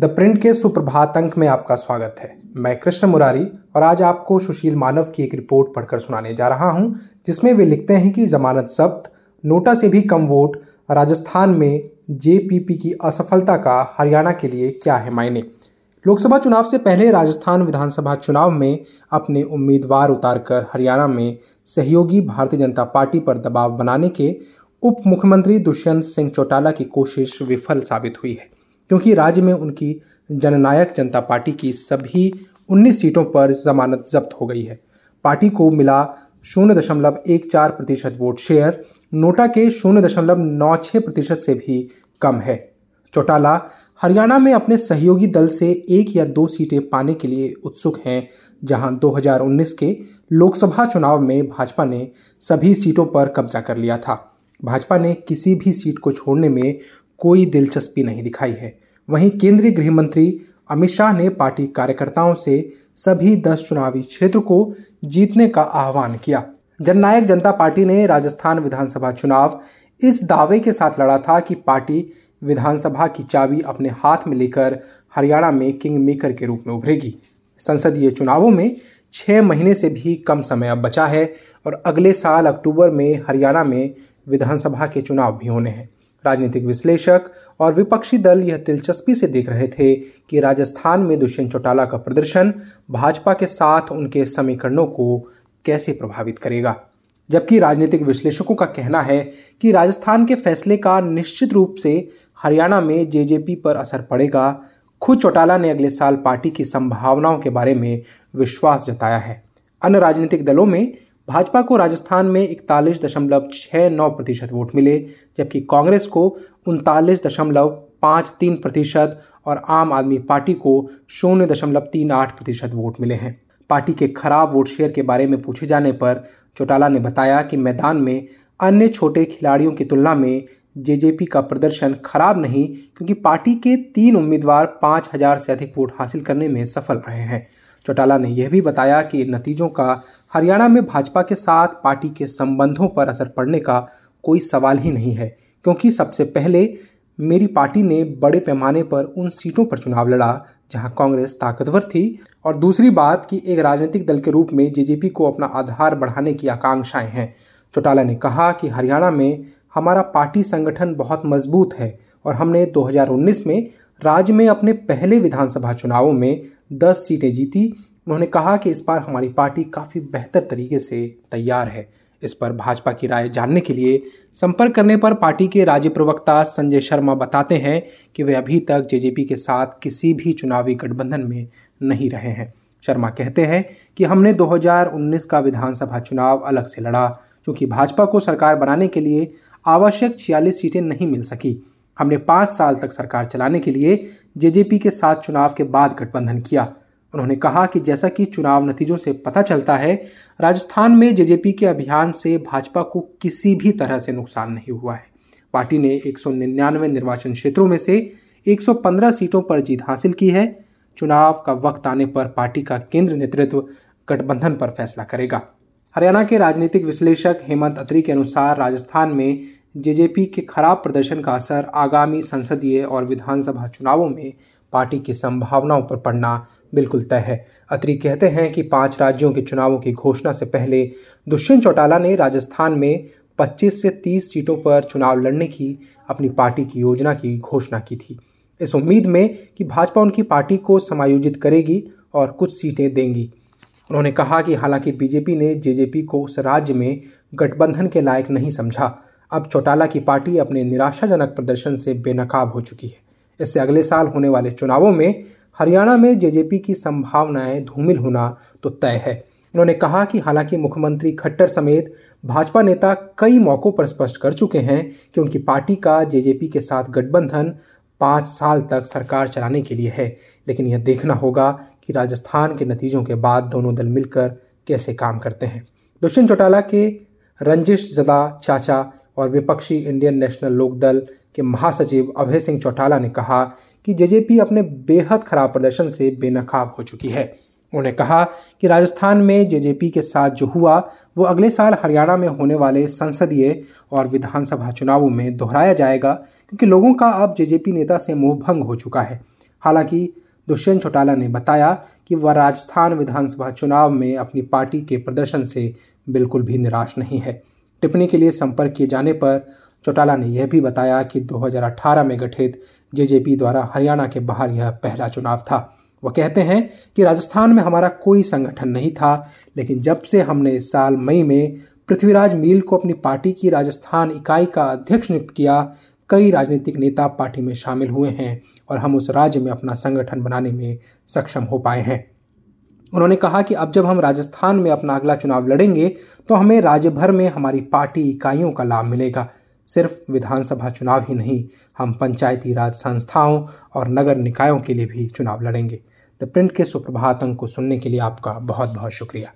The print के सुप्रभात अंक में आपका स्वागत है। मैं कृष्ण मुरारी और आज आपको सुशील मानव की एक रिपोर्ट पढ़कर सुनाने जा रहा हूँ, जिसमें वे लिखते हैं कि जमानत जब्त नोटा से भी कम वोट, राजस्थान में जेपीपी की असफलता का हरियाणा के लिए क्या है मायने? लोकसभा चुनाव से पहले राजस्थान विधानसभा चुनाव में अपने उम्मीदवार उतारकर हरियाणा में सहयोगी भारतीय जनता पार्टी पर दबाव बनाने के उप मुख्यमंत्री दुष्यंत सिंह चौटाला की कोशिश विफल साबित हुई है। क्योंकि राज्य में उनकी जननायक जनता पार्टी की सभी 19 सीटों पर जमानत जब्त हो गई है। पार्टी को मिला शून्य दशमलव एक चार प्रतिशत वोट शेयर, नोटा के शून्य दशमलव नौ छः प्रतिशत से भी कम है। चौटाला, हरियाणा में अपने सहयोगी दल से एक या दो सीटें पाने के लिए उत्सुक हैं, जहाँ 2019 के लोकसभा चुनाव में भाजपा ने सभी सीटों पर कब्जा कर लिया था। भाजपा ने किसी भी सीट को छोड़ने में कोई दिलचस्पी नहीं दिखाई है। वहीं केंद्रीय गृह मंत्री अमित शाह ने पार्टी कार्यकर्ताओं से सभी दस चुनावी क्षेत्र को जीतने का आह्वान किया। जननायक जनता पार्टी ने राजस्थान विधानसभा चुनाव इस दावे के साथ लड़ा था कि पार्टी विधानसभा की चाबी अपने हाथ में लेकर हरियाणा में किंग मेकर के रूप में उभरेगी। संसदीय चुनावों में छः महीने से भी कम समय अब बचा है और अगले साल अक्टूबर में हरियाणा में विधानसभा के चुनाव भी होने हैं। राजनीतिक विश्लेषक और विपक्षी दल यह दिलचस्पी से देख रहे थे कि राजस्थान में दुष्यंत चौटाला का प्रदर्शन भाजपा के साथ उनके समीकरणों को कैसे प्रभावित करेगा। जबकि राजनीतिक विश्लेषकों का कहना है कि राजस्थान के फैसले का निश्चित रूप से हरियाणा में जेजेपी पर असर पड़ेगा। खुद चौटाला ने अगले साल पार्टी की संभावनाओं के बारे में विश्वास जताया है। अन्य राजनीतिक दलों में भाजपा को राजस्थान में इकतालीस दशमलव छः नौ प्रतिशत वोट मिले, जबकि कांग्रेस को उनतालीस दशमलव पाँच तीन प्रतिशत और आम आदमी पार्टी को शून्य दशमलव तीन आठ प्रतिशत वोट मिले हैं। पार्टी के खराब वोट शेयर के बारे में पूछे जाने पर चौटाला ने बताया कि मैदान में अन्य छोटे खिलाड़ियों की तुलना में जेजेपी का प्रदर्शन खराब नहीं, क्योंकि पार्टी के तीन उम्मीदवार पाँच हज़ार से अधिक वोट हासिल करने में सफल रहे हैं। चौटाला ने यह भी बताया कि इन नतीजों का हरियाणा में भाजपा के साथ पार्टी के संबंधों पर असर पड़ने का कोई सवाल ही नहीं है, क्योंकि सबसे पहले मेरी पार्टी ने बड़े पैमाने पर उन सीटों पर चुनाव लड़ा, जहाँ कांग्रेस ताकतवर थी, और दूसरी बात कि एक राजनीतिक दल के रूप में जेजेपी को अपना आधार बढ़ाने की आकांक्षाएँ हैं। चौटाला ने कहा कि हरियाणा में हमारा पार्टी संगठन बहुत मज़बूत है, और हमने 2019 में राज्य में अपने पहले विधानसभा चुनावों में 10 सीटें जीती उन्होंने कहा कि इस बार हमारी पार्टी काफ़ी बेहतर तरीके से तैयार है। इस पर भाजपा की राय जानने के लिए संपर्क करने पर पार्टी के राज्य प्रवक्ता संजय शर्मा बताते हैं कि वे अभी तक जेजेपी के साथ किसी भी चुनावी गठबंधन में नहीं रहे हैं। शर्मा कहते हैं कि हमने 2019 का विधानसभा चुनाव अलग से लड़ा, क्योंकि भाजपा को सरकार बनाने के लिए आवश्यक छियालीस सीटें नहीं मिल सकी। हमने पाँच साल तक सरकार चलाने के लिए जेजेपी के साथ चुनाव के बाद गठबंधन किया। उन्होंने कहा कि जैसा कि चुनाव नतीजों से पता चलता है, राजस्थान में जेजेपी के अभियान से भाजपा को किसी भी तरह से नुकसान नहीं हुआ है। पार्टी ने एक निर्वाचन क्षेत्रों में से 115 सीटों पर जीत हासिल की है। चुनाव का वक्त आने पर पार्टी का केंद्र नेतृत्व गठबंधन पर फैसला करेगा। हरियाणा के राजनीतिक विश्लेषक हेमंत अत्री के अनुसार राजस्थान में जेजेपी के खराब प्रदर्शन का असर आगामी संसदीय और विधानसभा चुनावों में पार्टी की संभावनाओं पर पड़ना बिल्कुल तय है। अत्री कहते हैं कि पाँच राज्यों के चुनावों की घोषणा से पहले दुष्यंत चौटाला ने राजस्थान में 25 से 30 सीटों पर चुनाव लड़ने की अपनी पार्टी की योजना की घोषणा की थी। इस उम्मीद में कि भाजपा उनकी पार्टी को समायोजित करेगी और कुछ सीटें देंगी। उन्होंने कहा कि हालाँकि बीजेपी ने जेजेपी को उस राज्य में गठबंधन के लायक नहीं समझा। अब चौटाला की पार्टी अपने निराशाजनक प्रदर्शन से बेनकाब हो चुकी है। इससे अगले साल होने वाले चुनावों में हरियाणा में जेजेपी की संभावनाएँ धूमिल होना तो तय है। उन्होंने कहा कि हालाँकि मुख्यमंत्री खट्टर समेत भाजपा नेता कई मौक़ों पर स्पष्ट कर चुके हैं कि उनकी पार्टी का जेजेपी के साथ गठबंधन पाँच साल तक सरकार चलाने के लिए है। लेकिन यह देखना होगा कि राजस्थान के नतीजों के बाद दोनों दल मिलकर कैसे काम करते हैं। दुष्यंत चौटाला के रंजिश जदा चाचा और विपक्षी इंडियन नेशनल लोकदल के महासचिव अभय सिंह चौटाला ने कहा कि जेजेपी अपने बेहद खराब प्रदर्शन से बेनकाब हो चुकी है। उन्होंने कहा कि राजस्थान में जेजेपी के साथ जो हुआ, वो अगले साल हरियाणा में होने वाले संसदीय और विधानसभा चुनावों में दोहराया जाएगा, क्योंकि लोगों का अब जेजेपी नेता से मोह भंग हो चुका है। हालाँकि दुष्यंत चौटाला ने बताया कि वह राजस्थान विधानसभा चुनाव में अपनी पार्टी के प्रदर्शन से बिल्कुल भी निराश नहीं है। टिप्पणी के लिए संपर्क किए जाने पर चौटाला ने यह भी बताया कि 2018 में गठित जेजेपी द्वारा हरियाणा के बाहर यह पहला चुनाव था। वह कहते हैं कि राजस्थान में हमारा कोई संगठन नहीं था, लेकिन जब से हमने इस साल मई में पृथ्वीराज मील को अपनी पार्टी की राजस्थान इकाई का अध्यक्ष नियुक्त किया, कई राजनीतिक नेता पार्टी में शामिल हुए हैं और हम उस राज्य में अपना संगठन बनाने में सक्षम हो पाए हैं। उन्होंने कहा कि अब जब हम राजस्थान में अपना अगला चुनाव लड़ेंगे तो हमें राज्य भर में हमारी पार्टी इकाइयों का लाभ मिलेगा। सिर्फ़ विधानसभा चुनाव ही नहीं, हम पंचायती राज संस्थाओं और नगर निकायों के लिए भी चुनाव लड़ेंगे। द प्रिंट के सुप्रभात अंक को सुनने के लिए आपका बहुत बहुत शुक्रिया।